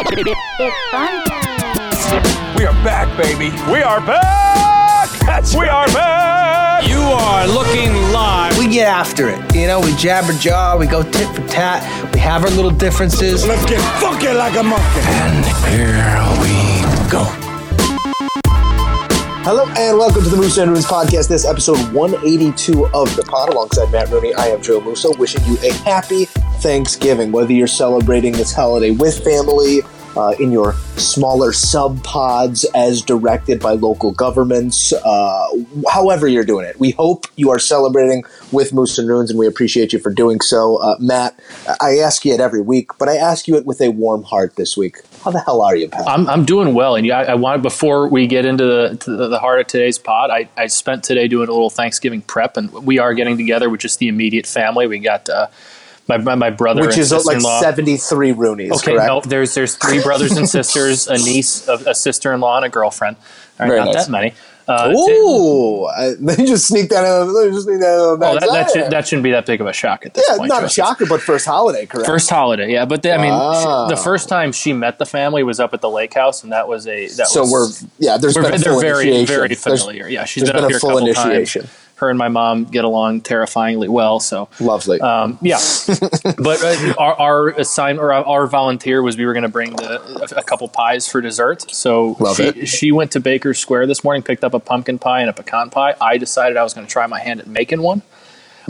It's fun time. We are back, baby. We are back! That's we right. are back! You are looking live. we get after it. You know, we jabber jaw, we go tit for tat, we have our little differences. Let's get funky like a monkey. And here we go. Hello and welcome to the Moose and Runes podcast. This episode 182 of the pod. Alongside Matt Rooney, I am Joe Musso, wishing you a happy Thanksgiving. Whether you're celebrating this holiday with family, uh, in your smaller sub pods as directed by local governments, uh, however you're doing it, we hope you are celebrating with Moose and Runes, and we appreciate you for doing so. Uh, Matt, I ask you it every week, but I ask you it with a warm heart this week. How the hell are you, pal? I'm, I'm doing well, and yeah, I, I wanted before we get into the the heart of today's pod. I, I spent today doing a little Thanksgiving prep, and we are getting together with just the immediate family. We got uh, my, my my brother, Which is uh, like sister-in-law. 73 Roonies, Okay, correct? no, there's there's three brothers and sisters, a niece, a, a sister-in-law, and a girlfriend. All right, Very not nice. that many. Uh, Ooh, I, they just sneak that out. They just sneak that out. of the oh, that, that, should, that shouldn't be that big of a shock at this yeah, point. not a shocker, but first holiday, correct? First holiday, yeah, but they, I mean, Wow. she, the first time she met the family was up at the lake house, and that was a that so was, we're yeah. There's we're, been a they're full very initiation. very There's- familiar. yeah, she's there's been, been up a here full couple initiation. Times. Her and my mom get along terrifyingly well. So Lovely. um, yeah, but uh, our, our assign or our, volunteer was we were going to bring the a, a couple pies for dessert. So Love she, it. she went to Bakers Square this morning, picked up a pumpkin pie and a pecan pie. I decided I was going to try my hand at making one.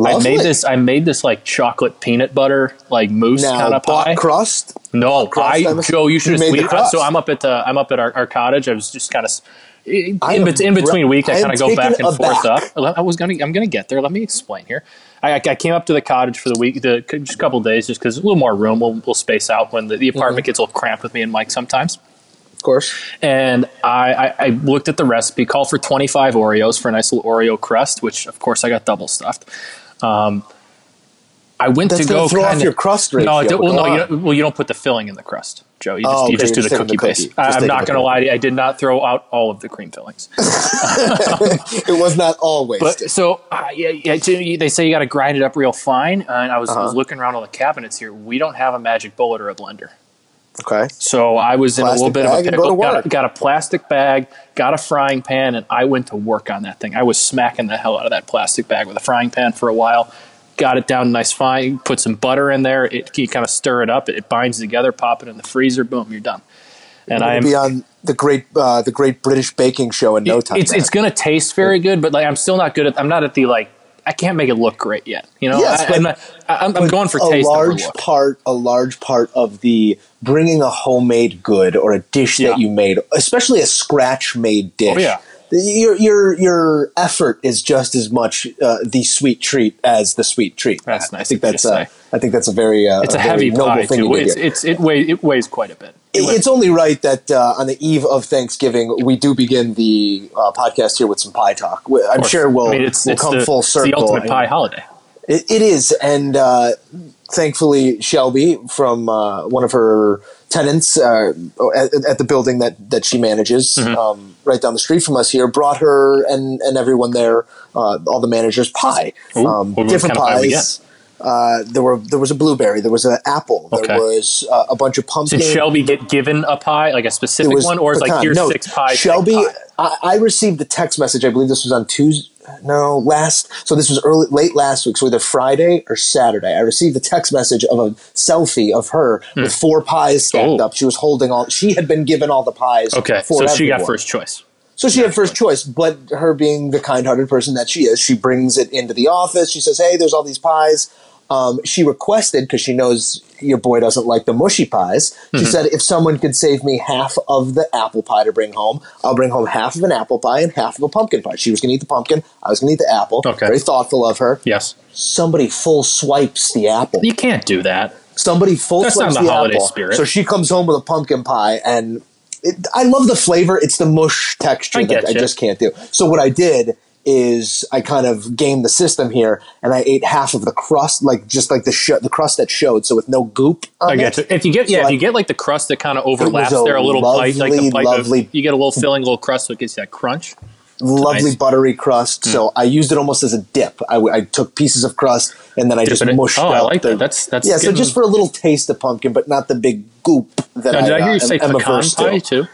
I made this. I made this like chocolate peanut butter like mousse kind of pie. crust. No, crust, I Joe, you should have. the we- crust. So I'm up at uh, I'm up at our, our cottage. I was just kind of in, am in between week. I I kind of go back and forth up. I was gonna. I'm gonna get there. Let me explain here. I, I came up to the cottage for the week, the, just a couple days, just because a little more room. We'll, we'll space out when the, the apartment Mm-hmm. gets a little cramped with me and Mike sometimes. Of course. And I, I, I looked at the recipe, called for 25 Oreos for a nice little Oreo crust, which of course I got double stuffed. Um, I went That's to go throw off kinda- your crust No, ratio, I did- well, no, you don't, well, you don't put the filling in the crust, Joe. You just, Oh, you just do the cookie the base. cookie. I, Just I'm not going to lie to you. I did not throw out all of the cream fillings. It was not always. But so uh, yeah, yeah, they say you got to grind it up real fine. And I was, Uh-huh. I was looking around all the cabinets here. We don't have a magic bullet or a blender. okay. So I was in a little bit of a and go Got a, got a plastic bag, got a frying pan, and I went to work on that thing. I was smacking the hell out of that plastic bag with a frying pan for a while. Got it down nice fine. Put some butter in there. It you kind of stir it up. It, it binds together. Pop it in the freezer. Boom, you're done. And I'm I'm be on the great uh, the Great British Baking Show in no time. it's it's going to taste very good, but like I'm still not good at. I'm not at the like. I can't make it look great yet. You know, Yes, I, but- I'm, not, I, I'm, I'm going for a taste over large part a large part of the bringing a homemade good or a dish Yeah. that you made especially a scratch made dish Oh, yeah. Your your your effort is just as much uh, the sweet treat as the sweet treat That's nice. I think that's to uh. I think that's a very uh, It's a, very heavy noble thing too. did It's, it's it weighs it weighs quite a bit. It- it's only right that uh, on the eve of Thanksgiving we do begin the uh, podcast here with some pie talk. I'm sure we'll, I mean, it's, we'll it's come the, full it's circle. the ultimate pie holiday. It, it is, and uh, thankfully, Shelby from uh, one of her tenants uh, at, at the building that that she manages, Mm-hmm. um, right down the street from us here, brought her and and everyone there, uh, all the managers, pie, Ooh, um, different of pie pies. Uh, there were there was a blueberry, there was an apple, Okay. there was uh, a bunch of pumpkin. Did Shelby get given a pie, like a specific one, or is like pecan. here's no, six pies? Shelby, pie? I, I received the text message. I believe this was on Tuesday. No, last. So this was early, late last week. So either Friday or Saturday. I received the text message of a selfie of her with four pies stacked Hmm. Oh. up. She was holding all. She had been given all the pies. Okay, for so she got first choice. So she had first choice, but her being the kind-hearted person that she is, she brings it into the office. She says, "Hey, there's all these pies." Um, she requested because she knows your boy doesn't like the mushy pies. She Mm-hmm. said, "If someone could save me half of the apple pie to bring home, I'll bring home half of an apple pie and half of a pumpkin pie." She was going to eat the pumpkin. I was going to eat the apple. Okay. Very thoughtful of her. Yes, Somebody full swipes the apple. you can't do that. Somebody full That's swipes not the the holiday apple. spirit. So she comes home with a pumpkin pie, and it, I love the flavor. It's the mush texture I that get I just can't do. So what I did is I kind of gamed the system here, and I ate half of the crust, like just like the sh- the crust that showed, so with no goop. On I get it. If you get yeah, So if I- you get like the crust that kind of overlaps a there, a little bite, like the bite lovely- of, you get a little filling, a little crust, so it gets that crunch. lovely Nice. Buttery crust. So I used it almost as a dip. I took pieces of crust and then I just it mushed oh, I like the, that. That's- that's yeah. So just for a little taste of pumpkin, but not the big goop that Now, I, did I hear uh, you say am, pecan averse to. pie too?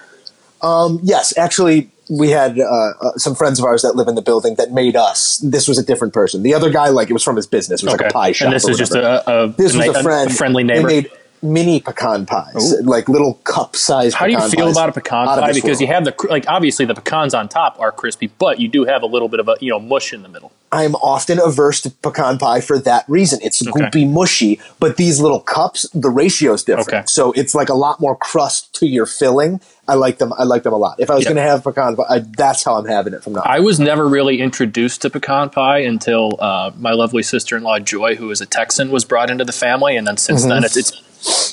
Yes, actually, we had uh, uh, some friends of ours that live in the building that made us. This was a different person. The other guy, like it was from his business. It was like a pie shop. And this is just a, a This was a, a friend, friendly They neighbor. Mini pecan pies, like little cup sized. How do you feel about a pecan pie? Because you have the like obviously the pecans on top are crispy, but you do have a little bit of a you know mush in the middle. I'm often averse to pecan pie for that reason. It's goopy, mushy, but these little cups, the ratio is different. Okay. So it's like a lot more crust to your filling. I like them. I like them a lot. If I was Yeah. going to have pecan pie, I, that's how I'm having it from now. on. I was never really introduced to pecan pie until uh, my lovely sister in law Joy, who is a Texan, was brought into the family, and then since then it's, it's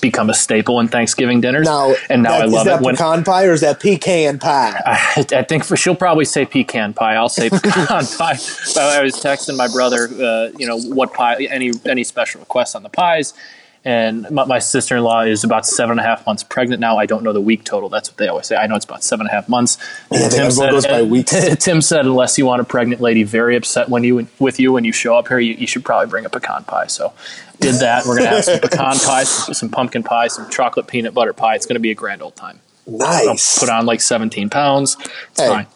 become a staple in Thanksgiving dinners. Now, and now that- I love is that it when pecan pie or is that pecan pie? I, I think for she'll probably say pecan pie. I'll say pecan pie. I was texting my brother, uh, you know, what pie, any any special requests on the pies. And my, my sister in law is about seven and a half months pregnant now. I don't know the week total. That's what they always say. I know it's about seven and a half months. Yeah, they- everyone goes by weeks. Tim said, unless you want a pregnant lady very upset when you with you when you show up here, you, you should probably bring a pecan pie. So did that. We're gonna have some pecan pie, some, some pumpkin pie, some chocolate peanut butter pie. It's gonna be a grand old time. I'll nice. put on like 17 pounds. It's Hey, fine.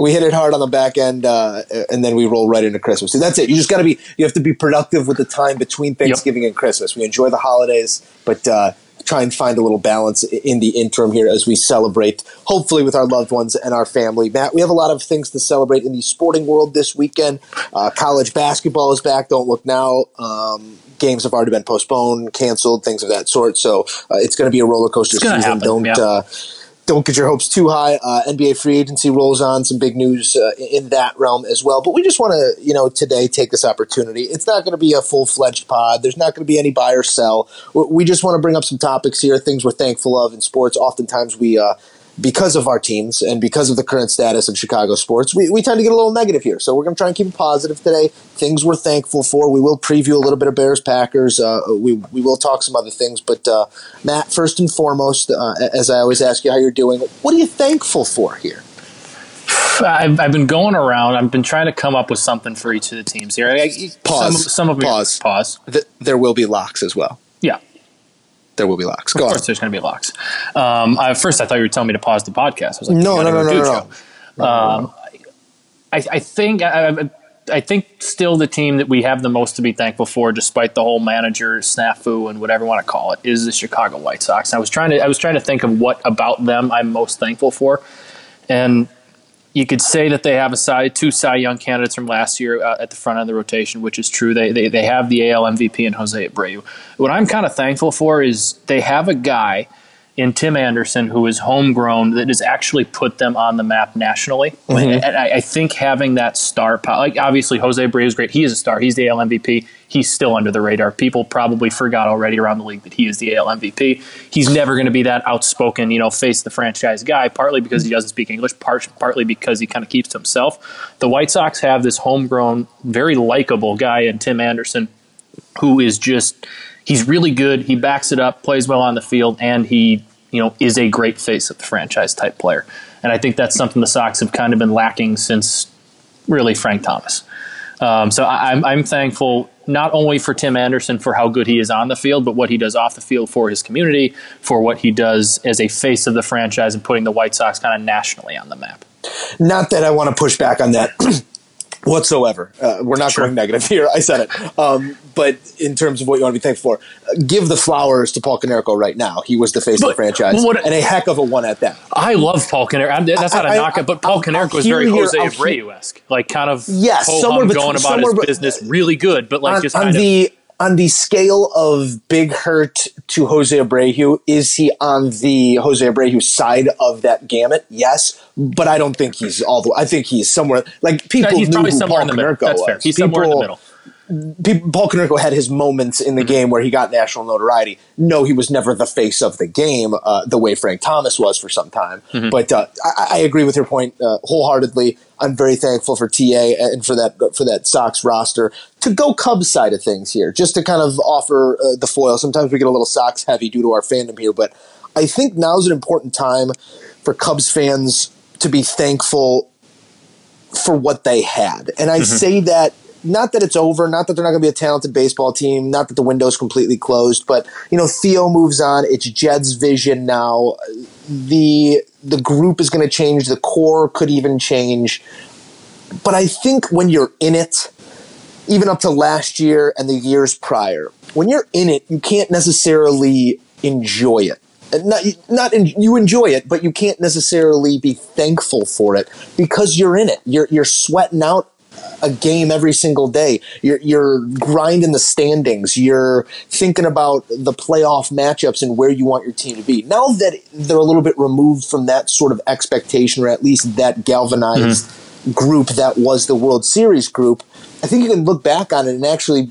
We hit it hard on the back end, uh, and then we roll right into Christmas. So that's it. You just got to be. You have to be productive with the time between Thanksgiving and Christmas. We enjoy the holidays, but uh, try and find a little balance in the interim here as we celebrate, hopefully with our loved ones and our family. Matt, we have a lot of things to celebrate in the sporting world this weekend. Uh, college basketball is back. Don't look now. Um, games have already been postponed, canceled, things of that sort. So uh, it's going to be a roller coaster season. happen, Don't. yeah. Uh, don't get your hopes too high. Uh, NBA free agency rolls on. Some big news uh, in that realm as well. But we just want to, you know, today take this opportunity. It's not going to be a full fledged pod. There's not going to be any buy or sell. We- just want to bring up some topics here, things we're thankful of in sports. Oftentimes we. Uh, because of our teams and because of the current status of Chicago sports, we, we tend to get a little negative here. So we're going to try and keep it positive today. Things we're thankful for. We will preview a little bit of Bears Packers. Uh, we, we will talk some other things. But uh, Matt, first and foremost, uh, as I always ask you how you're doing, what are you thankful for here? I've, I've been going around. I've been trying to come up with something for each of the teams here. I, I- Pause. Some, some of Pause. Pause. Th- there will be locks as well. There will be locks. Go Of on. course, there's going to be locks. Um, I, first, I thought you were telling me to pause the podcast. I was like, No, no, no, no, no, Joe. Um, I, I think I, I- think still the team that we have the most to be thankful for, despite the whole manager snafu and whatever you want to call it, is the Chicago White Sox. I was trying to I was trying to think of what about them I'm most thankful for, and you could say that they have a Cy, two Cy Young candidates from last year uh, at the front end of the rotation, which is true. They, they they have the AL MVP and Jose Abreu. What I'm kind of thankful for is they have a guy in Tim Anderson who is homegrown that has actually put them on the map nationally. Mm-hmm. And I, I think having that star power, like obviously Jose Abreu is great. He is a star. He's the AL MVP. He's still under the radar. People probably forgot already around the league that he is the AL MVP. He's never going to be that outspoken, you know, face the franchise guy, partly because he doesn't speak English, part, partly because he kind of keeps to himself. The White Sox have this homegrown, very likable guy in Tim Anderson who is just he's really good. He backs it up, plays well on the field, and he you know is a great face of the franchise type player. And I think that's something the Sox have kind of been lacking since really Frank Thomas. Um, so I, I'm, I'm thankful not only for Tim Anderson for how good he is on the field, but what he does off the field for his community, for what he does as a face of the franchise and putting the White Sox kind of nationally on the map. Not that I want to push back on that whatsoever. Uh, we're not Sure. going negative here. I said it. Um, but in terms of what you want to be thankful for, uh, give the flowers to Paul Konerko right now. He was the face of the franchise, what- and a heck of a one at that. I love Paul. I'm- That's not a I- I- knock, it, but Paul I'll is very Jose Abreu esque, like kind of Yes, somewhere between- going about somewhere his business, really good, but like on, just on kind of the on the scale of Big Hurt to Jose Abreu, is he on the Jose Abreu side of that gamut? Yes, but I don't think he's all the. Way I think he's somewhere like people. he's knew probably who somewhere Paul in the middle. Konerko That's fair. was. He's somewhere in the middle. people, Paul Konerko had his moments in the game where he got national notoriety. No, he was never the face of the game uh, the way Frank Thomas was for some time. But uh, I, I agree with your point uh, wholeheartedly. I'm very thankful for TA and for that for that Sox roster to go Cubs side of things here, just to kind of offer uh, the foil. Sometimes we get a little Sox heavy due to our fandom here, but I think now's an important time for Cubs fans to be thankful for what they had. And I say that not that it's over, not that they're not going to be a talented baseball team, not that the window's completely closed, but you know Theo moves on. It's Jed's vision now. The the group is going to change. The core could even change. But I think when you're in it, even up to last year and the years prior, when you're in it, you can't necessarily enjoy it. Not, not en- you enjoy it, but you can't necessarily be thankful for it because you're in it. You're you're sweating out a game every single day. You're you're grinding the standings. You're thinking about the playoff matchups and where you want your team to be. Now that they're a little bit removed from that sort of expectation, or at least that galvanized mm-hmm. group that was the World Series group, I think you can look back on it and actually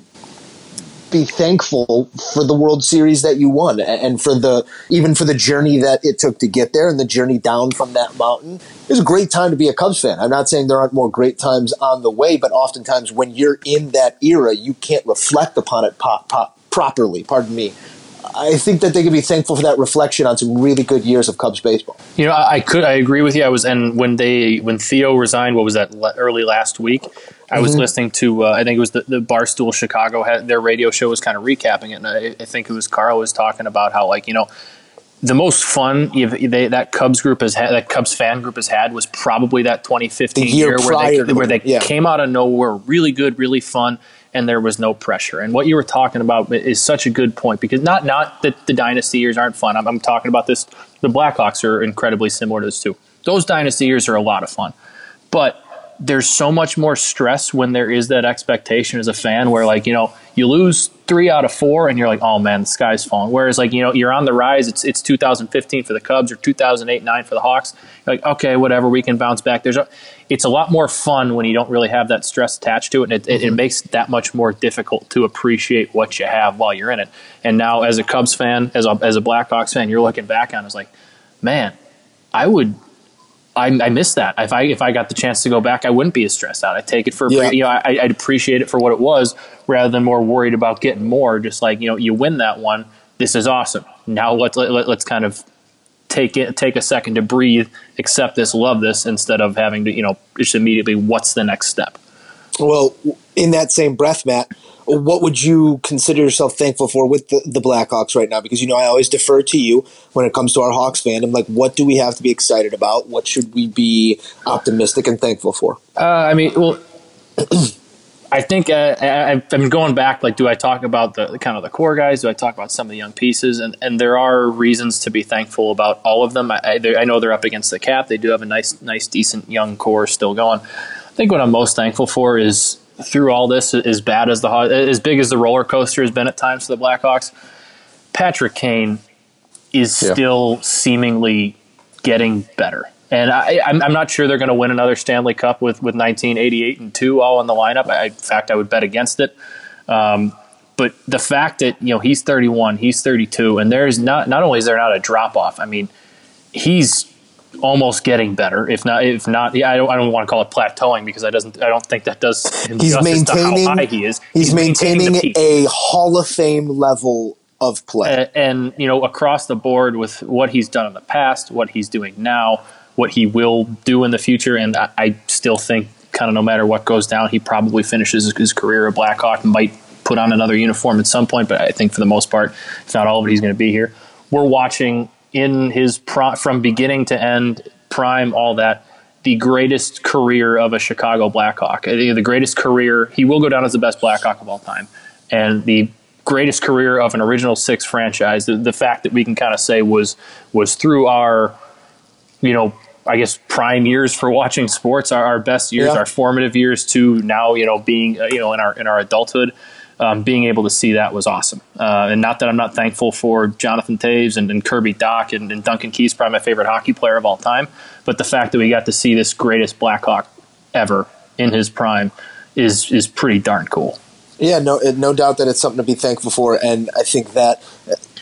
be thankful for the World Series that you won and for the even for the journey that it took to get there and the journey down from that mountain. It's a great time to be a Cubs fan. I'm not saying there aren't more great times on the way, but oftentimes when you're in that era, you can't reflect upon it pop, pop, properly. Pardon me. I think that they can be thankful for that reflection on some really good years of Cubs baseball. You know, I, I could, I agree with you. I was, and when they, when Theo resigned, what was that, early last week? I was listening to, uh, I think it was the, the Barstool Chicago had their radio show was kind of recapping it, and I, I think it was Carl was talking about how like you know the most fun they, that Cubs group has had, that Cubs fan group has had was probably that 2015 The year where they where they yeah. came out of nowhere, really good, really fun, and there was no pressure. And what you were talking about is such a good point because not not that the dynasty years aren't fun. I'm, I'm talking about this. The Blackhawks are incredibly similar to this too. Those dynasty years are a lot of fun, but there's so much more stress when there is that expectation as a fan where like you know you lose three out of four and you're like oh man the sky's falling. Whereas like you know you're on the rise it's it's 2015 for the cubs or 2008 9 for the hawks. You're like okay whatever we can bounce back. There's a it's a lot more fun when you don't really have that stress attached to it and it, it, it makes that much more difficult to appreciate what you have while you're in it. And now as a cubs fan as a, as a blackhawks fan you're looking back on it, it's like man i would I, I miss that. If I if I got the chance to go back, I wouldn't be as stressed out. I'd take it for Yeah. you know I, I'd appreciate it for what it was rather than more worried about getting more. Just like you know you win that one, this is awesome. Now let's let, let, let's kind of take it take a second to breathe, accept this, love this, instead of having to you know just immediately what's the next step. Well, in that same breath, Matt, what would you consider yourself thankful for with the, the Blackhawks right now? Because you know I always defer to you when it comes to our Hawks fandom. Like, what do we have to be excited about? What should we be optimistic and thankful for? Uh, I mean, well, I think uh, I, I've going back. Like, do I talk about the, the kind of the core guys? Do I talk about some of the young pieces? And and there are reasons to be thankful about all of them. I, I, I know they're up against the cap. They do have a nice, nice, decent young core still going. I think what I'm most thankful for is through all this, as bad as the as big as the roller coaster has been at times for the Blackhawks, Patrick Kane is Yeah. still seemingly getting better. And I, I'm, I'm not sure they're going to win another Stanley Cup with, with 1988 and 2 all in the lineup. I, in fact, I would bet against it. Um, but the fact that, you know, he's 31, he's 32, and there's not, not only is there not a drop off, I mean, he's almost getting better. If not, if not, yeah, I don't, I don't want to call it plateauing because I doesn't, I don't think that does He's maintaining. how high he is. He's, maintaining, the peak. a Hall of Fame level of play. A- and you know across the board with what he's done in the past, what he's doing now, what he will do in the future, and I, I still think kind of no matter what goes down, he probably finishes his career a Blackhawk. And might put on another uniform at some point, but I think for the most part, if not all of it, he's going to be here. We're watching in his pro- from beginning to end, prime, all that. The greatest career of a Chicago Blackhawk, the greatest career. He will go down as the best Blackhawk of all time, and the greatest career of an original six franchise. The, the fact that we can kind of say was was through our, you know, I guess prime years for watching sports, our, our best years, Yeah. our formative years, to now you know being uh, you know in our in our adulthood. Um, being able to see that was awesome, uh, and not that I'm not thankful for Jonathan Toews and, and Kirby Dach and, and Duncan Keith's probably my favorite hockey player of all time, but the fact that we got to see this greatest Blackhawk ever in his prime is is pretty darn cool. Yeah, no, no doubt that it's something to be thankful for, and I think that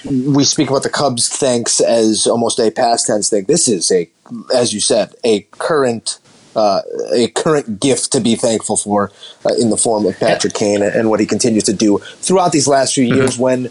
we speak about the Cubs thanks as almost a past tense thing. This is a, as you said, a current. Uh, a current gift to be thankful for uh, in the form of Patrick Kane and what he continues to do throughout these last few years when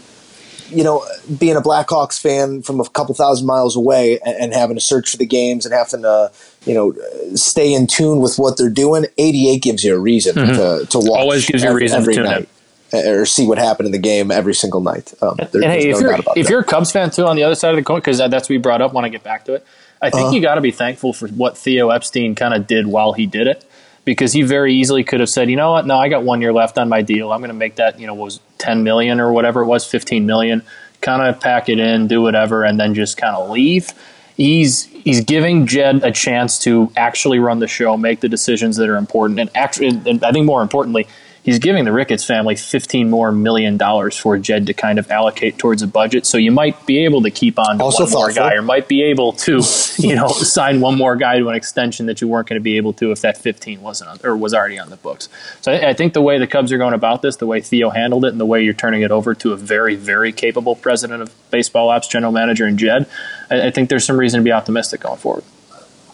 you know, being a Blackhawks fan from a couple thousand miles away and, and having to search for the games and having to, you know, stay in tune with what they're doing, 88 gives you a reason to, to watch. Mm-hmm. Always gives you a every, reason to every tune night. uh, Or see what happened in the game every single night. Um, there- and there's hey, no if you're if you're a Cubs fan too, on the other side of the coin, because that's what we brought up. Want to get back to it? I Uh-huh. think you got to be thankful for what Theo Epstein kind of did while he did it, because he very easily could have said, you know what, no, I got one year left on my deal. I'm going to make that, you know, what was ten million or whatever it was, fifteen million. Kind of pack it in, do whatever, and then just kind of leave. He's he's giving Jed a chance to actually run the show, make the decisions that are important, and actually, and I think more importantly, he's giving the Ricketts family 15 more million dollars for Jed to kind of allocate towards a budget. So you might be able to keep on to Also one more guy, or might be able to, you know, sign one more guy to an extension that you weren't going to be able to if that 15 wasn't on, or was already on the books. So I, I think the way the Cubs are going about this, the way Theo handled it, and the way you're turning it over to a very, very capable president of baseball ops, general manager, and Jed, I, I think there's some reason to be optimistic going forward.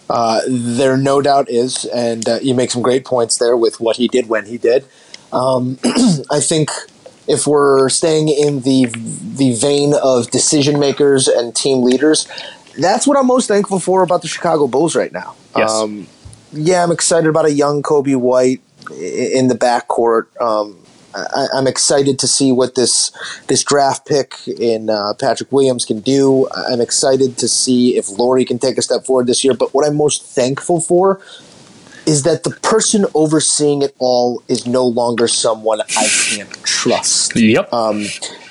Uh, there no doubt is, and uh, you make some great points there with what he did when he did. Um, I think if we're staying in the the vein of decision makers and team leaders, that's what I'm most thankful for about the Chicago Bulls right now. Yes. Um, yeah, I'm excited about a young Coby White in the backcourt. Um, I, I'm excited to see what this this draft pick in uh, Patrick Williams can do. I'm excited to see if Lauri can take a step forward this year. But what I'm most thankful for is that the person overseeing it all is no longer someone I can't trust. Yep. Um,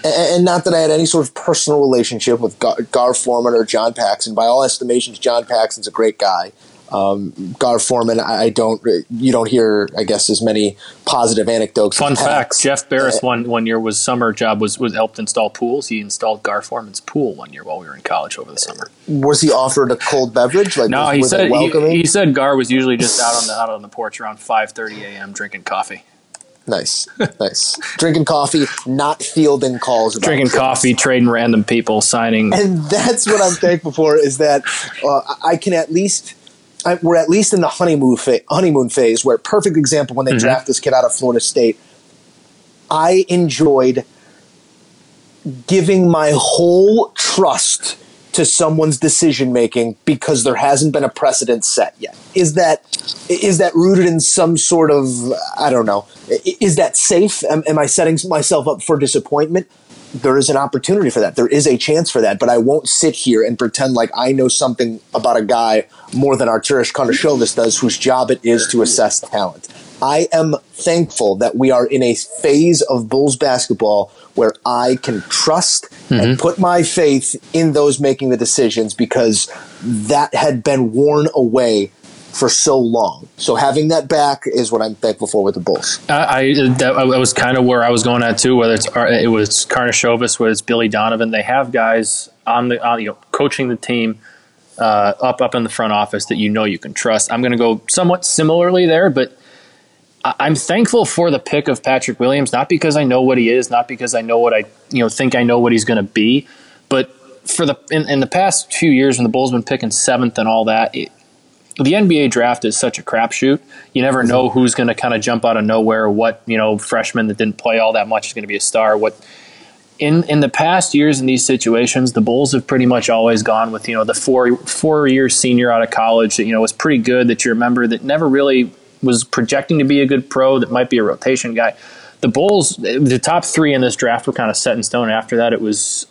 and, and not that I had any sort of personal relationship with Gar, Gar Forman or John Paxson. By all estimations, John Paxson's a great guy. Um, Gar Forman, I don't, you don't hear, I guess, as many positive anecdotes. Fun of fact: Jeff Barris one one year was summer job was was helped install pools. He installed Gar Forman's pool one year while we were in college over the summer. Was he offered a cold beverage? Like, No, was- he they said he, he said Gar was usually just out on the out on the porch around five thirty a.m. drinking coffee, nice, nice. Drinking coffee, not fielding calls. About drinking coffee, trading random people, signing. and that's what I'm thankful for is that uh, I can at least I, we're at least in the honeymoon fa- honeymoon phase where perfect example when they mm-hmm. draft this kid out of Florida State. I enjoyed giving my whole trust to someone's decision making because there hasn't been a precedent set yet. Is that is that rooted in some sort of I don't know? Is that safe? Am, am I setting myself up for disappointment? There is an opportunity for that. There is a chance for that, but I won't sit here and pretend like I know something about a guy more than Arturas Karnisovas does, whose job it is to assess talent. I am thankful that we are in a phase of Bulls basketball where I can trust and mm-hmm. put my faith in those making the decisions because that had been worn away for so long. So having that back is what I'm thankful for with the Bulls. I, I that was kind of where I was going at too. Whether it's uh, it was Karnisovas, whether it's Billy Donovan, they have guys on the on, you know coaching the team uh, up up in the front office that you know you can trust. I'm going to go somewhat similarly there, but I- I'm thankful for the pick of Patrick Williams, not because I know what he is, not because I know what I you know think I know what he's going to be, but for the in, in the past few years when the Bulls been picking seventh and all that. It, the NBA draft is such a crapshoot. You never mm-hmm. know who's going to kind of jump out of nowhere. What you know, freshman that didn't play all that much is going to be a star. What in in the past years in these situations, the Bulls have pretty much always gone with you know the four four year senior out of college that you know was pretty good that you remember that never really was projecting to be a good pro that might be a rotation guy. The Bulls, the top three in this draft were kind of set in stone. After that, it was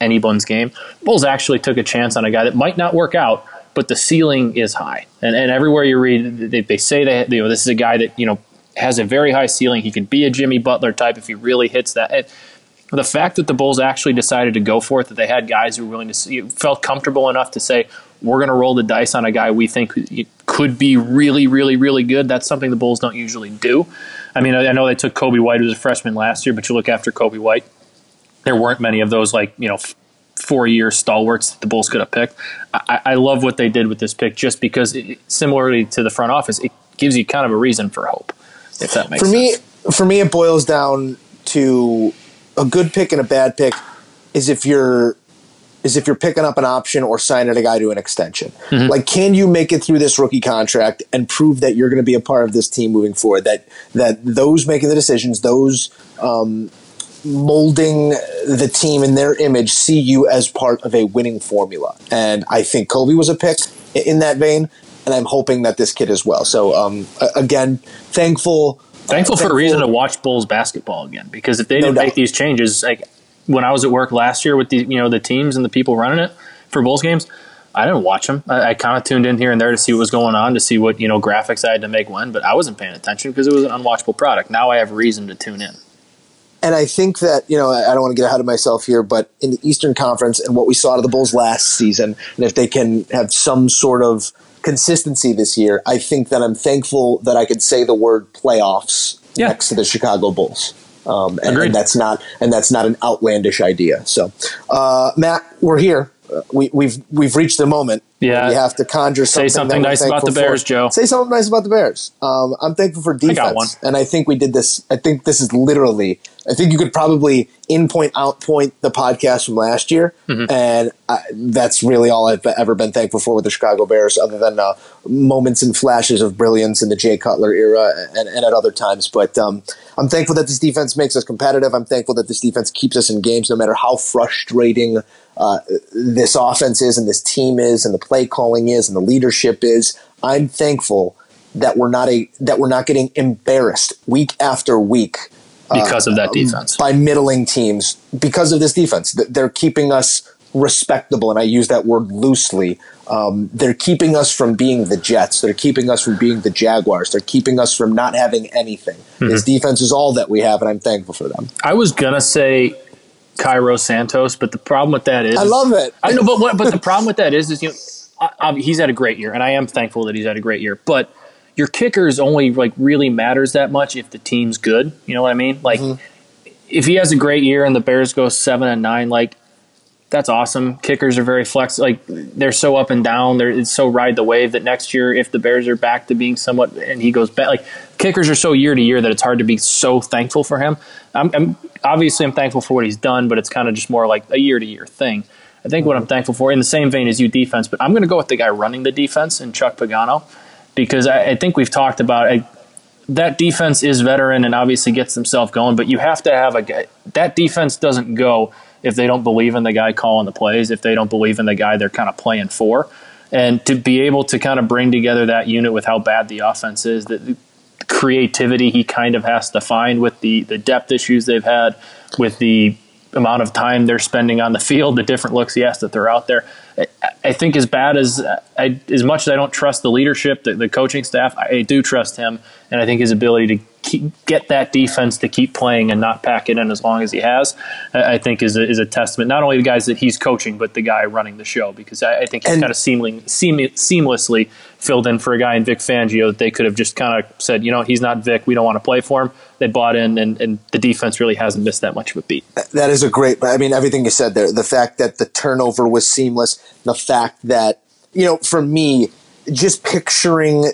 anyone's game. Bulls actually took a chance on a guy that might not work out, but the ceiling is high. And, and everywhere you read, they, they say that you know this is a guy that you know has a very high ceiling. He can be a Jimmy Butler type if he really hits that. And the fact that the Bulls actually decided to go for it, that they had guys who were willing to see, felt comfortable enough to say, we're going to roll the dice on a guy we think could be really, really, really good. That's something the Bulls don't usually do. I mean, I know they took Coby White, was a freshman last year, but you look after Coby White, there weren't many of those like you know four year stalwarts that the Bulls could have picked. I, I love what they did with this pick just because, it, similarly to the front office, it gives you kind of a reason for hope. If that makes For me, for me, it boils down to a good pick and a bad pick is if you're is if you're picking up an option or signing a guy to an extension. Like, can you make it through this rookie contract and prove that you're going to be a part of this team moving forward? That that those making the decisions, those um, molding the team in their image see you as part of a winning formula. And I think Coby was a pick in that vein, and I'm hoping that this kid as well. So um, again, thankful. Thankful for a reason to watch Bulls basketball again because if they didn't no make these changes, like when I was at work last year with the you know the teams and the people running it for Bulls games, I didn't watch them. I, I kind of tuned in here and there to see what was going on, to see what you know graphics I had to make when, but I wasn't paying attention because it was an unwatchable product. Now I have reason to tune in. And I think that, you know, I don't want to get ahead of myself here, but in the Eastern Conference and what we saw to the Bulls last season, and if they can have some sort of consistency this year, I think that I'm thankful that I could say the word playoffs yeah. next to the Chicago Bulls. Um, and, and, that's not and that's not an outlandish idea. So, uh, Matt, we're here. Uh, we, we've we've reached the moment yeah, we have to conjure something. Say something nice about the Bears, for. Joe. Say something nice about the Bears. Um, I'm thankful for defense, I and I think we did this. I think this is literally. I think you could probably in point out point the podcast from last year, mm-hmm. and I, that's really all I've ever been thankful for with the Chicago Bears, other than uh, moments and flashes of brilliance in the Jay Cutler era and, and at other times. But um, I'm thankful that this defense makes us competitive. I'm thankful that this defense keeps us in games, no matter how frustrating uh, this offense is and this team is and the play calling is and the leadership is. I'm thankful that we're not a that we're not getting embarrassed week after week uh, because of that um, defense by middling teams because of this defense. They're keeping us respectable, and I use that word loosely. Um, they're keeping us from being the Jets. They're keeping us from being the Jaguars. They're keeping us from not having anything. Mm-hmm. This defense is all that we have, and I'm thankful for them. I was gonna say Cairo Santos, but the problem with that is I love it. I know, but what, but the problem with that is is you know I, I, he's had a great year, and I am thankful that he's had a great year. But your kickers only like really matters that much if the team's good. You know what I mean? Like mm-hmm. if he has a great year and the Bears go seven and nine, like that's awesome. Kickers are very flex, like they're so up and down. They're it's so ride the wave that next year, if the Bears are back to being somewhat, and he goes back, like kickers are so year to year that it's hard to be so thankful for him. I'm, I'm obviously I'm thankful for what he's done, but it's kind of just more like a year to year thing. I think what I'm thankful for, in the same vein as you defense, but I'm going to go with the guy running the defense and Chuck Pagano because I, I think we've talked about I, that defense is veteran and obviously gets themselves going, but you have to have a guy. That defense doesn't go if they don't believe in the guy calling the plays, if they don't believe in the guy they're kind of playing for. And to be able to kind of bring together that unit with how bad the offense is, that creativity he kind of has to find with the, the depth issues they've had, with the amount of time they're spending on the field, the different looks he has to throw out there. I think as bad as I, as much as I don't trust the leadership, the, the coaching staff, I do trust him, and I think his ability to keep, get that defense to keep playing and not pack it in as long as he has, I think is a, is a testament not only the guys that he's coaching, but the guy running the show because I, I think he's and, kind of seamlessly, seam, seamlessly filled in for a guy in Vic Fangio that they could have just kind of said, you know, he's not Vic, we don't want to play for him. They bought in, and, and the defense really hasn't missed that much of a beat. That is a great. I mean, everything you said there. The fact that the turnover was seamless, the fact that you know, for me, just picturing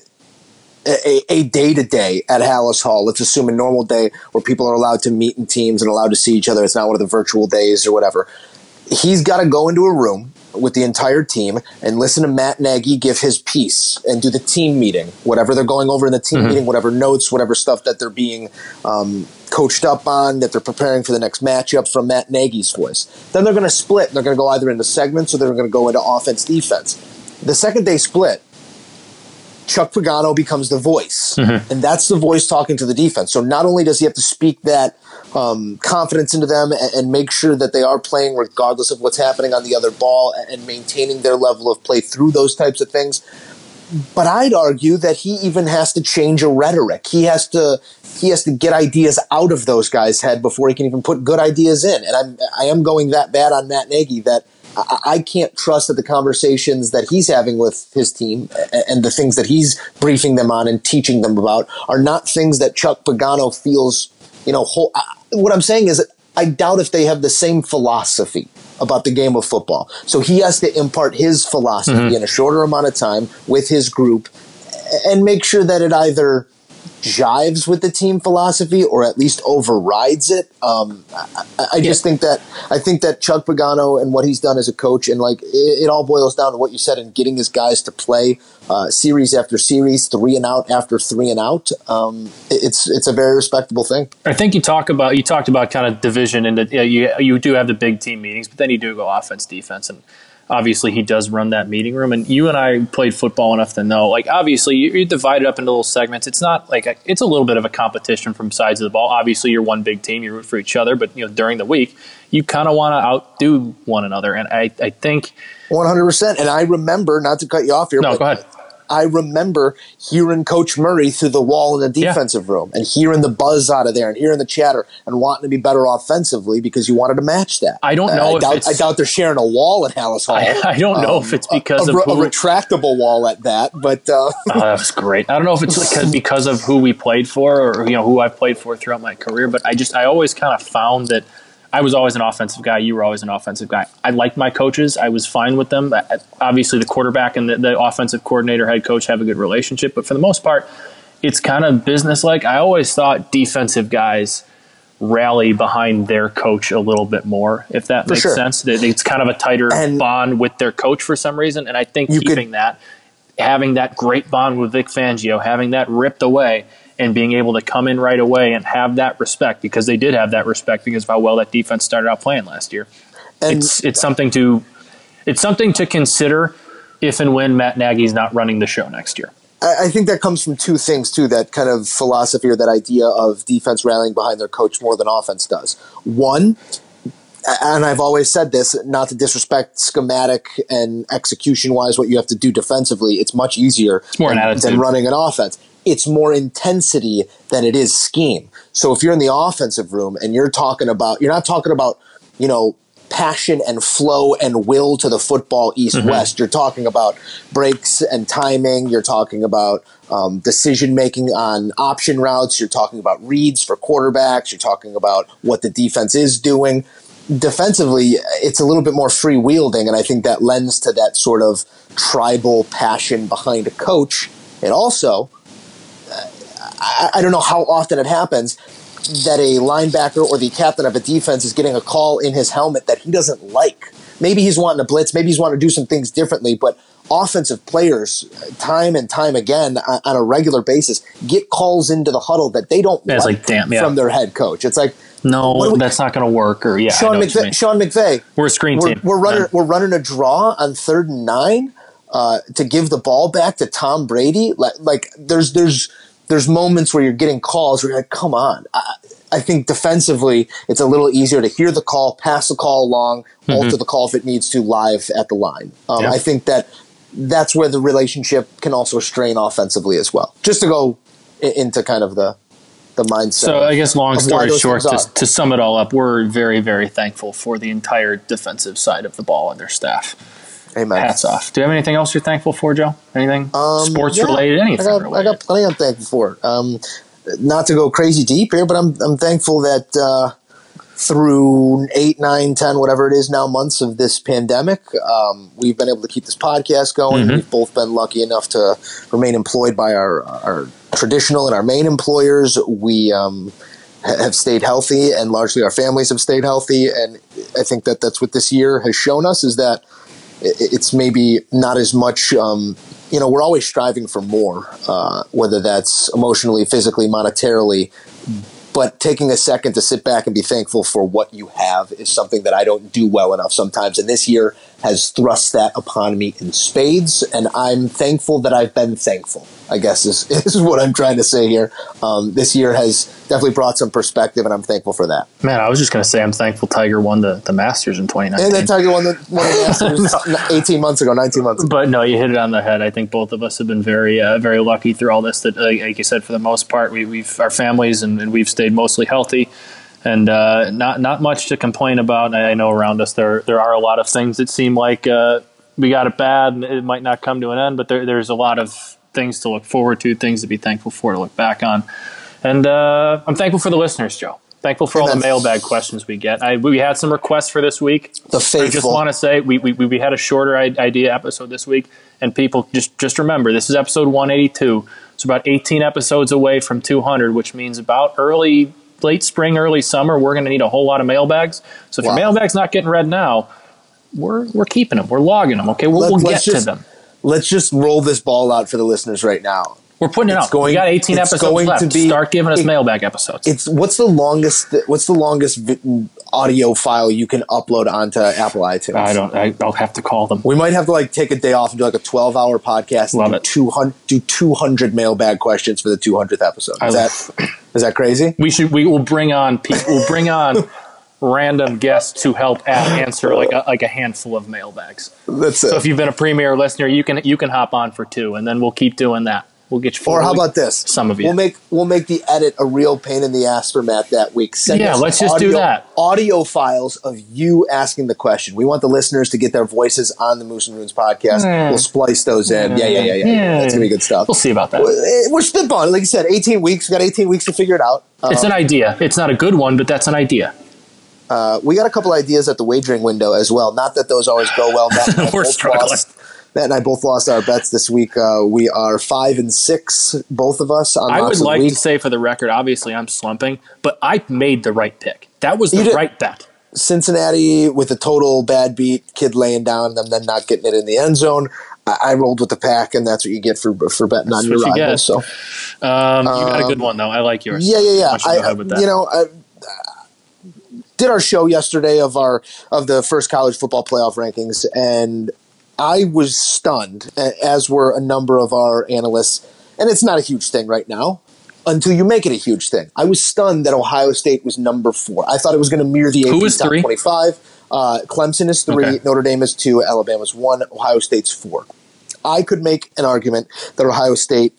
a day to day at Halas Hall. Let's assume a normal day where people are allowed to meet in teams and allowed to see each other. It's not one of the virtual days or whatever. He's got to go into a room with the entire team and listen to Matt Nagy give his piece and do the team meeting, whatever they're going over in the team mm-hmm. meeting, whatever notes, whatever stuff that they're being um, coached up on, that they're preparing for the next matchup from Matt Nagy's voice. Then they're going to split. They're going to go either into segments or they're going to go into offense defense. The second they split, Chuck Pagano becomes the voice, mm-hmm. and that's the voice talking to the defense. So not only does he have to speak that um, confidence into them and, and, make sure that they are playing regardless of what's happening on the other ball and maintaining their level of play through those types of things, but I'd argue that he even has to change a rhetoric. He has to he has to get ideas out of those guys' head before he can even put good ideas in. And I'm I am going that bad on Matt Nagy that I can't trust that the conversations that he's having with his team and the things that he's briefing them on and teaching them about are not things that Chuck Pagano feels, you know, whole, what I'm saying is that I doubt if they have the same philosophy about the game of football. So he has to impart his philosophy mm-hmm. in a shorter amount of time with his group and make sure that it either jives with the team philosophy or at least overrides it. Um, I, I just think that I think that Chuck Pagano and what he's done as a coach and like it, it all boils down to what you said and getting his guys to play uh, series after series, three and out after three and out. Um, it- it's it's a very respectable thing. I think you talk about you talked about kind of division and that yeah, you you do have the big team meetings, but then you do go offense defense and obviously he does run that meeting room and you and I played football enough to know like obviously you- you're divided up into little segments. It's not like a, it's a little bit of a competition from sides of the ball. Obviously you're one big team, you root for each other, but you know during the week you kind of want to outdo one another and I I think One hundred percent. And I remember not to cut you off here. no but go ahead. I remember hearing Coach Murray through the wall in the Yeah. defensive room and hearing the buzz out of there and hearing the chatter and wanting to be better offensively because you wanted to match that. I don't know I if doubt, I doubt they're sharing a wall at Halas Hall. I, I don't know if it's because a, of re- a retractable wall at that, but uh, Oh, that was great. I don't know if it's because, because of who we played for or you know who I've played for throughout my career, but I just I always kind of found that I was always an offensive guy. You were always an offensive guy. I liked my coaches. I was fine with them. I- Obviously, the quarterback and the, the offensive coordinator, head coach have a good relationship, but for the most part, it's kind of business like. I always thought defensive guys rally behind their coach a little bit more, if that makes sure. sense. It's kind of a tighter And- bond with their coach for some reason, and I think You could- keeping that having that great bond with Vic Fangio, having that ripped away, and being able to come in right away and have that respect because they did have that respect because of how well that defense started out playing last year. and It's it's something to it's something to consider if and when Matt Nagy's not running the show next year. I, I think that comes from two things too. That kind of philosophy or that idea of defense rallying behind their coach more than offense does. One, and I've always said this, not to disrespect schematic and execution wise what you have to do defensively. It's much easier it's more an than, than running an offense. It's more intensity than it is scheme. So if you're in the offensive room and you're talking about, you're not talking about, you know, passion and flow and will to the football east Mm-hmm. west. You're talking about breaks and timing. You're talking about um, decision making on option routes. You're talking about reads for quarterbacks. You're talking about what the defense is doing. Defensively, it's a little bit more free wielding, and I think that lends to that sort of tribal passion behind a coach. It also, I, I don't know how often it happens that a linebacker or the captain of a defense is getting a call in his helmet that he doesn't like. Maybe he's wanting to blitz, maybe he's wanting to do some things differently, but offensive players, time and time again, on a regular basis, get calls into the huddle that they don't Yeah, it's like, damn, yeah. from their head coach. It's like No, we- that's not going to work. Or yeah, Sean know what you mean. McVay. Sean McVay. We're a screen We're, team. we're running. man. We're running a draw on third and nine uh, to give the ball back to Tom Brady. Like, like there's there's there's moments where you're getting calls where you're like, come on. I, I think defensively, it's a little easier to hear the call, pass the call along, alter the call if it needs to live at the line. Um, Mm-hmm. Yeah. I think that that's where the relationship can also strain offensively as well. Just to go i- into kind of the the mindset. So I guess long story short, to, to sum it all up, we're very, very thankful for the entire defensive side of the ball and their staff. Amen. Hats off. Do you have anything else you're thankful for, Joe? Anything Um, sports yeah, related? Anything I got, related? I got plenty I'm thankful for. Um, not to go crazy deep here, but I'm I'm thankful that uh, through eight, nine, ten, whatever it is now, months of this pandemic, um, we've been able to keep this podcast going. Mm-hmm. We've both been lucky enough to remain employed by our our traditional and our main employers. We um, ha- have stayed healthy, and largely our families have stayed healthy. And I think that that's what this year has shown us is that it's maybe not as much. Um, you know, we're always striving for more, uh, whether that's emotionally, physically, monetarily. But taking a second to sit back and be thankful for what you have is something that I don't do well enough sometimes. And this year has thrust that upon me in spades. And I'm thankful that I've been thankful, I guess is, is what I'm trying to say here. Um, this year has definitely brought some perspective, and I'm thankful for that. Man, I was just going to say I'm thankful Tiger won the, the Masters in 2019. And then Tiger won the, won the Masters 18 months ago, 19 months ago. But no, you hit it on the head. I think both of us have been very, uh, very lucky through all this. That, like, like you said, for the most part, we, we've our families and, and we've stayed mostly healthy, and uh, not not much to complain about. I I know around us there there are a lot of things that seem like uh, we got it bad and it might not come to an end, but there, there's a lot of things to look forward to, things to be thankful for, to look back on, and uh, I'm thankful for the listeners, Joe. Thankful for all the mailbag questions we get. I, we had some requests for this week. The faithful. I just want to say we, we, we had a shorter idea episode this week, and people just just remember this is episode 182. It's about 18 episodes away from 200, which means about early, late spring, early summer. We're going to need a whole lot of mailbags. So if Wow. your mailbag's not getting read now, we're we're keeping them. We're logging them. Okay, we'll, Let- we'll get let's to them. Let's just roll this ball out for the listeners right now. We're putting it it's out. going- we got 18 it's episodes going to left. be- Start giving us it- mailbag episodes. It's what's the longest what's the longest audio file you can upload onto Apple iTunes? I don't. I, I'll have to call them. We might have to like take a day off and do like a twelve hour podcast. Love and it. do two hundred do two hundred mailbag questions for the two hundredth episode. I Is love- that is that crazy? We should. We will bring on people. We'll bring on random guests to help answer like a, like a handful of mailbags. That's it. So if you've been a premier listener, you can you can hop on for two, and then we'll keep doing that. We'll get you. or how about this? Some of you. We'll make we'll make the edit a real pain in the ass for Matt that week. Send Yeah, let's just do that. Audio files of you asking the question. We want the listeners to get their voices on the Moose and Runes podcast. Yeah. We'll splice those in. Yeah, yeah, yeah, yeah. yeah. That's gonna be good stuff. We'll see about that. We're we're spitballing, like you said. Eighteen weeks. We got eighteen weeks to figure it out. Uh, It's an idea. It's not a good one, but that's an idea. Uh, we got a couple ideas at the wagering window as well. Not that those always go well. Matt and I We're both struggling. Lost, Matt and I both lost our bets this week. Uh, we are five and six, both of us on I would like to say for the record, obviously I'm slumping, but I made the right pick. That was the right bet. Cincinnati with a total bad beat, kid laying down, them then not getting it in the end zone. I, I rolled with the pack, and that's what you get for for betting on your you rivals. So Um, you got a good one though. I like yours. yeah, yeah, yeah. Don't you I, ahead with that? you know, I did our show yesterday of our of the first college football playoff rankings, and I was stunned, as were a number of our analysts. And it's not a huge thing right now until you make it a huge thing. I was stunned that Ohio State was number four. I thought it was going to mirror the AP Who is top three? twenty-five. Uh, Clemson is three, Okay. Notre Dame is two, Alabama's one, Ohio State's four. I could make an argument that Ohio State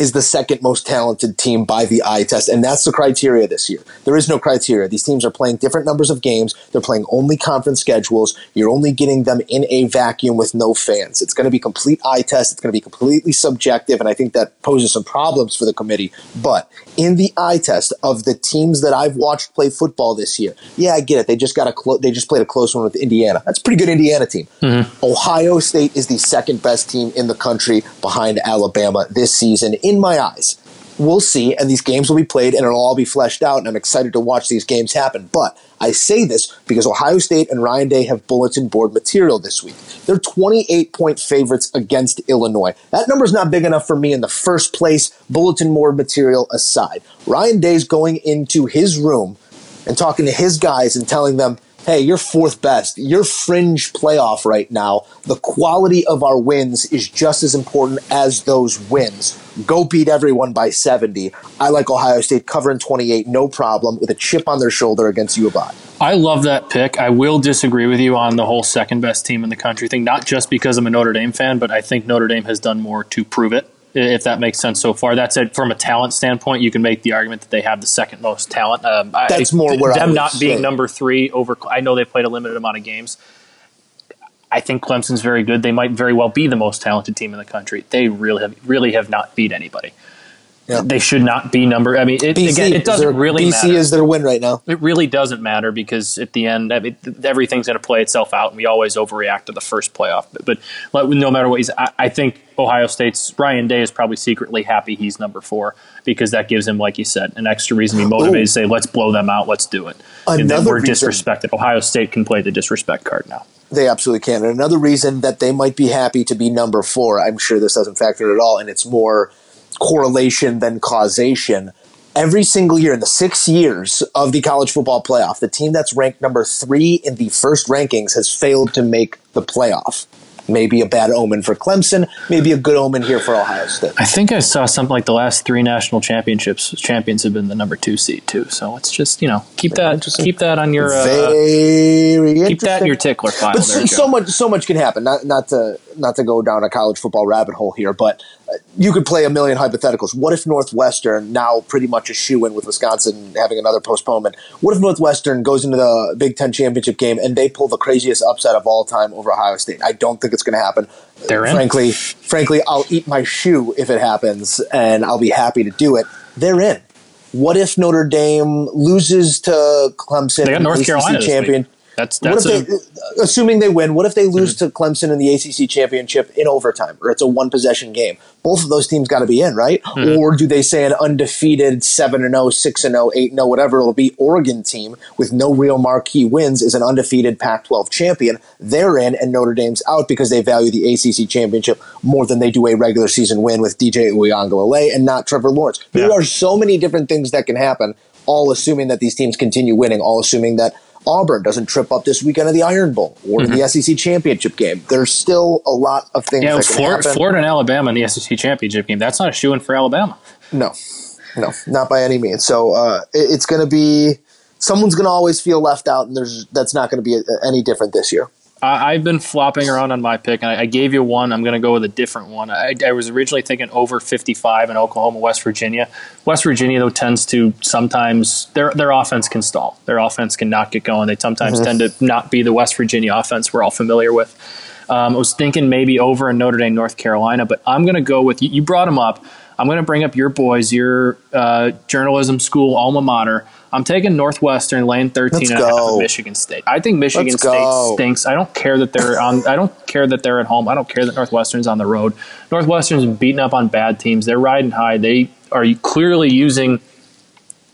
is the second most talented team by the eye test, and that's the criteria this year. There is no criteria. These teams are playing different numbers of games. They're playing only conference schedules. You're only getting them in a vacuum with no fans. It's going to be complete eye test. It's going to be completely subjective, and I think that poses some problems for the committee. But in the eye test of the teams that I've watched play football this year, yeah, I get it. They just got a clo- they just played a close one with Indiana. That's a pretty good Indiana team. Mm-hmm. Ohio State is the second best team in the country behind Alabama this season, in my eyes. We'll see, and these games will be played, and it'll all be fleshed out, and I'm excited to watch these games happen. But I say this because Ohio State and Ryan Day have bulletin board material this week. They're 28 point favorites against Illinois. That number's not big enough for me in the first place, bulletin board material aside. Ryan Day's going into his room and talking to his guys and telling them, hey, you're fourth best. You're fringe playoff right now. The quality of our wins is just as important as those wins. Go beat everyone by 70. I like Ohio State covering 28, no problem, with a chip on their shoulder against U of I. I love that pick. I will disagree with you on the whole second best team in the country thing, not just because I'm a Notre Dame fan, but I think Notre Dame has done more to prove it, if that makes sense so far. That's it. From a talent standpoint, you can make the argument that they have the second most talent. Um, I- That's more where them not being number three over. I know they played a limited amount of games. I think Clemson's very good. They might very well be the most talented team in the country. They really have really have not beat anybody. Yeah. They should not be number. I mean, it, BC, again, it doesn't their- really BC matter. is their win right now. It really doesn't matter because at the end, I mean, everything's going to play itself out, and we always overreact to the first playoff. But, but no matter what, he's, I, I think Ohio State's Ryan Day is probably secretly happy he's number four because that gives him, like you said, an extra reason to be motivated Ooh. to say, "Let's blow them out, let's do it." and then Another we're reason- disrespected. Ohio State can play the disrespect card now. They absolutely can. And another reason that they might be happy to be number four, I'm sure this doesn't factor at all, and it's more correlation than causation. Every single year in the six years of the college football playoff, the team that's ranked number three in the first rankings has failed to make the playoff. Maybe a bad omen for Clemson, maybe a good omen here for Ohio State. I think I saw something like the last three national championships champions have been the number two seed too. So it's just you know keep that keep that on your uh, Very keep that in your tickler file. But there, so, so much, so much can happen. Not, not to, not to go down a college football rabbit hole here, but you could play a million hypotheticals. What if Northwestern now pretty much a shoe in with Wisconsin having another postponement? What if Northwestern goes into the Big Ten championship game and they pull the craziest upset of all time over Ohio State? I don't think it's going to happen. They're in. Frankly, frankly, I'll eat my shoe if it happens, and I'll be happy to do it. They're in. What if Notre Dame loses to Clemson? They got North ACC Carolina this week. Champion? That's What if a, they, assuming they win, what if they lose mm-hmm. to Clemson in the ACC championship in overtime, or it's a one possession game? Both of those teams got to be in, right? Mm-hmm. Or do they say an undefeated seven and 0, 6 and 0, 8 and 0, whatever it'll be, Oregon team with no real marquee wins is an undefeated Pac-12 champion? They're in, and Notre Dame's out because they value the ACC championship more than they do a regular season win with DJ Uiagalelei and not Trevor Lawrence. There Yeah. are so many different things that can happen. All assuming that these teams continue winning. All assuming that Auburn doesn't trip up this weekend of the Iron Bowl or the SEC championship game. There's still a lot of things yeah, Florida. Florida and Alabama in the SEC championship game. That's not a shoe in for Alabama. No, no, not by any means. So uh, it- it's going to be someone's going to always feel left out, and there's that's not going to be uh, any different this year. I, I've been flopping around on my pick, and I, I gave you one. I'm going to go with a different one. I, I was originally thinking over 55 in Oklahoma, West Virginia. West Virginia, though, tends to sometimes their their offense can stall. Their offense can not get going. They sometimes tend to not be the West Virginia offense we're all familiar with. Um, I was thinking maybe over in Notre Dame, North Carolina, but I'm going to go with you. You brought them up. I'm going to bring up your boys, your uh, journalism school alma mater. I'm taking Northwestern lane 13 Let's and a half of Michigan State. I think Michigan Let's State go. stinks. I don't care that they're on. I don't care that they're at home. I don't care that Northwestern's on the road. Northwestern's beating up on bad teams. They're riding high. They are clearly using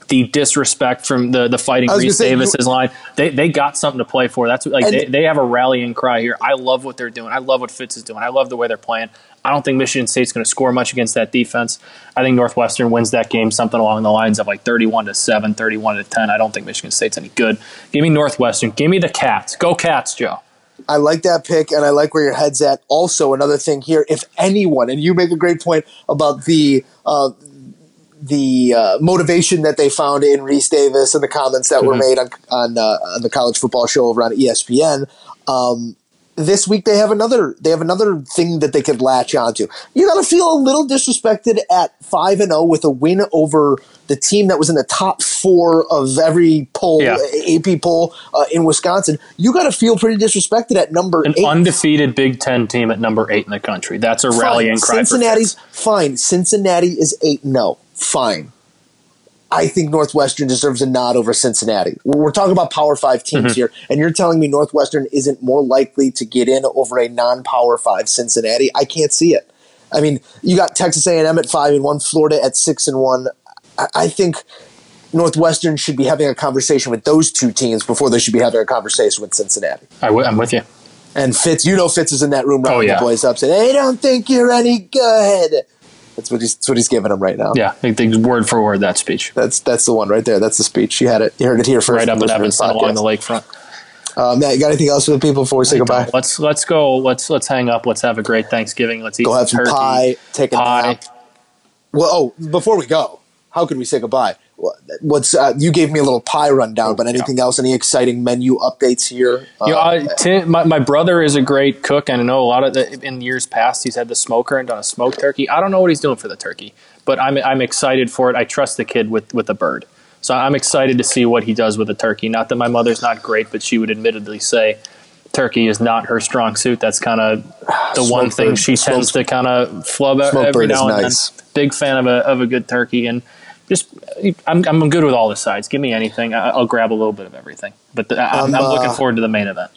the disrespect from the the fighting Rece say, you- line. They they got something to play for. That's what, like they, they have a rallying cry here. I love what they're doing. I love what Fitz is doing. I love the way they're playing. I don't think Michigan State's going to score much against that defense. I think Northwestern wins that game something along the lines of like 31 to 7, 31 to 10. I don't think Michigan State's any good. Give me Northwestern. Give me the Cats. Go Cats, Joe. I like that pick, and I like where your head's at. Also, another thing here: if anyone, and you make a great point about the uh, the uh, motivation that they found in Rece Davis and the comments that were made on on, uh, on the college football show over on ESPN. Um, this week they have another they have another thing that they could latch onto. You got to feel a little disrespected at five and zero with a win over the team that was in the top four of every poll Yeah. AP poll uh, in Wisconsin. You got to feel pretty disrespected at number An eight. undefeated Big Ten team at number eight in the country. That's a rallying cry. Cincinnati's fine. Cincinnati is eight. No, fine. I think Northwestern deserves a nod over Cincinnati. We're talking about Power Five teams Mm-hmm. here, and you're telling me Northwestern isn't more likely to get in over a non-Power Five Cincinnati? I can't see it. I mean, you got Texas A&M at five and one, Florida at six and one. I, I think Northwestern should be having a conversation with those two teams before they should be having a conversation with Cincinnati. I w- I'm with you. And Fitz, you know Fitz is in that room rounding Oh, yeah. the boys up saying, "They don't think you're any good." That's what he's that's what he's giving them right now. Yeah, I think word for word that speech. That's that's the one right there. That's the speech. You had it. You heard it here first. Right up in Evanston along the lakefront. Uh, Matt, you got anything else for the people before we say goodbye? Let's let's go. Let's let's hang up. Let's have a great Thanksgiving. Let's eat Go have some turkey. pie. Take a Pie. nap. Well, oh, before we go, how can we say goodbye? What- What's uh, you gave me a little pie rundown, but anything else? Any exciting menu updates here? Uh, know, I, Tim, my, my brother is a great cook, and I know a lot of the, in years past he's had the smoker and done a smoked turkey. I don't know what he's doing for the turkey, but I'm I'm excited for it. I trust the kid with with a bird, so I'm excited to see what he does with the turkey. Not that my mother's not great, but she would admittedly say turkey is not her strong suit. That's kind of the one thing bird- she tends to kind of flub every now and nice. then. Big fan of a of a good turkey and. Just, I'm, I'm good with all the sides. Give me anything. I- I'll grab a little bit of everything. But the, I'm, Um, I'm looking uh, forward to the main event.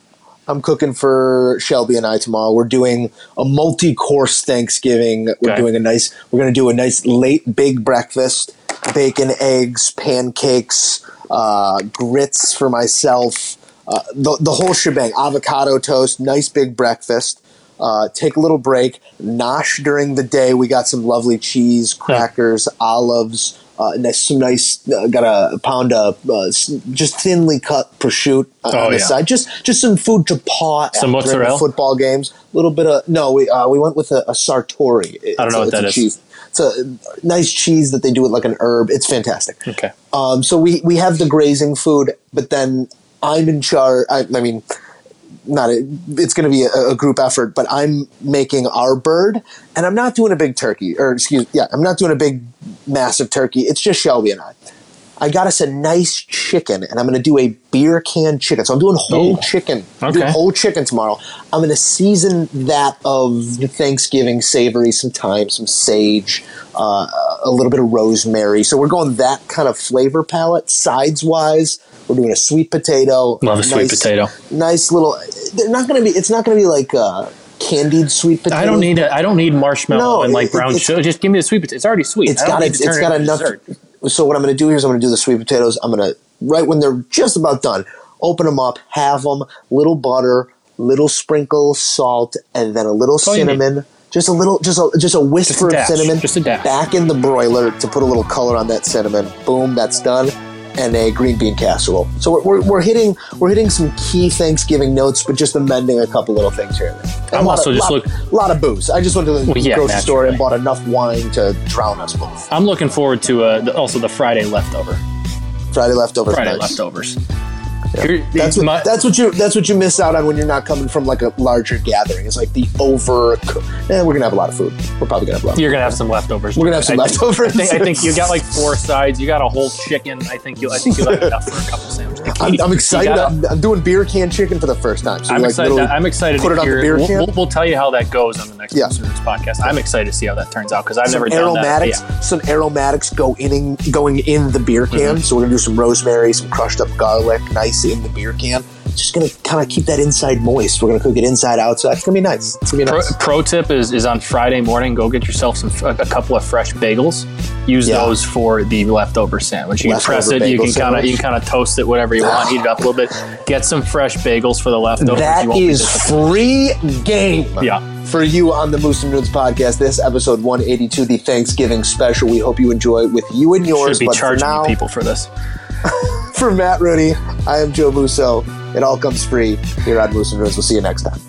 I'm cooking for Shelby and I tomorrow. We're doing a multi-course Thanksgiving. We're Okay. doing a nice. We're going to do a nice late big breakfast: bacon, eggs, pancakes, uh, grits for myself, uh, the the whole shebang. Avocado toast, nice big breakfast. Uh, take a little break. Nosh during the day. We got some lovely cheese, crackers, olives. Uh, and there's some nice. Uh, got a pound of uh, just thinly cut prosciutto on Oh, the yeah. side. Just just some food to paw Some at mozzarella? football games. A little bit of no. We uh, we went with a, a sartori. It's I don't know a, what that is. Cheese. It's a nice cheese that they do with like an herb. It's fantastic. Okay. Um, so we we have the grazing food, but then I'm in charge. I, I mean, not a, it's going to be a, a group effort, but I'm making our bird, and I'm not doing a big turkey, or excuse, yeah, I'm not doing a big, massive turkey. It's just Shelby and I. I got us a nice chicken, and I'm going to do a beer can chicken. So I'm doing whole Oh. chicken. I'm doing Okay. whole chicken tomorrow. I'm going to season that of Thanksgiving savory, some thyme, some sage, uh, a little bit of rosemary. So we're going that kind of flavor palette. Sides wise, we're doing a sweet potato. Love a sweet potato. Nice little. They're not going to be. It's not going to be like uh, candied sweet potato. I don't need a, I don't need marshmallow No, and like brown sugar. Just give me the sweet potato. It's already sweet. It's got need it's, to turn it's it got into enough. dessert. So what I'm going to do here is I'm going to do the sweet potatoes. I'm going to right when they're just about done, open them up, have them, little butter, little sprinkle salt, and then a little need. cinnamon. Just a little, just a just a whisper of dash, cinnamon. just a dash. Back in the broiler to put a little color on that cinnamon. Boom, that's done. And a green bean casserole. So we're, we're, we're hitting we're hitting some key Thanksgiving notes, but just amending a couple little things here and I'm a lot also of, just look- lot of booze. I just went to the Well, yeah, grocery store and bought enough wine to drown us both. I'm looking forward to uh, the, also the Friday leftover. Friday leftovers. Friday nice. leftovers. That's what, my- that's what you that's what you miss out on when you're not coming from like a larger gathering. It's like the over. Eh, we're gonna have a lot of food. We're probably gonna have a lot. You're gonna have some leftovers. We're gonna have some I think- leftovers. I think, I think you got like four sides. You got a whole chicken. I think you. I think you'll have enough for a couple sandwiches. I'm, I'm excited. I'm, I'm doing beer can chicken for the first time. So I'm like excited. I'm excited Put to it on hear. the beer we'll, can. we'll, we'll tell you how that goes on the next Yeah. episode of this podcast. I'm excited to see how that turns out because I've some never done that. aromatics. Yeah. Some aromatics go in going in the beer can. Mm-hmm. So we're gonna do some rosemary, some crushed up garlic, nice in the beer can. Just gonna kind of keep that inside moist. We're gonna cook it inside outside. It's gonna be nice. It's gonna be Pro, nice. pro tip is is on Friday morning. Go get yourself some a couple of fresh bagels. Use Yeah. those for the leftover sandwich. You Leftover can press it. You can kind of you can kind of toast it, whatever you want. Heat it up a little bit. Get some fresh bagels for the leftovers. That You is free game. Yeah. For you on the Moose and podcast, this episode 182, the Thanksgiving special. We hope you enjoy it with you and yours. should be but for charging now, people for this. for Matt Rooney, I am Joe Musso. It all comes free here on Moose and. We'll see you next time.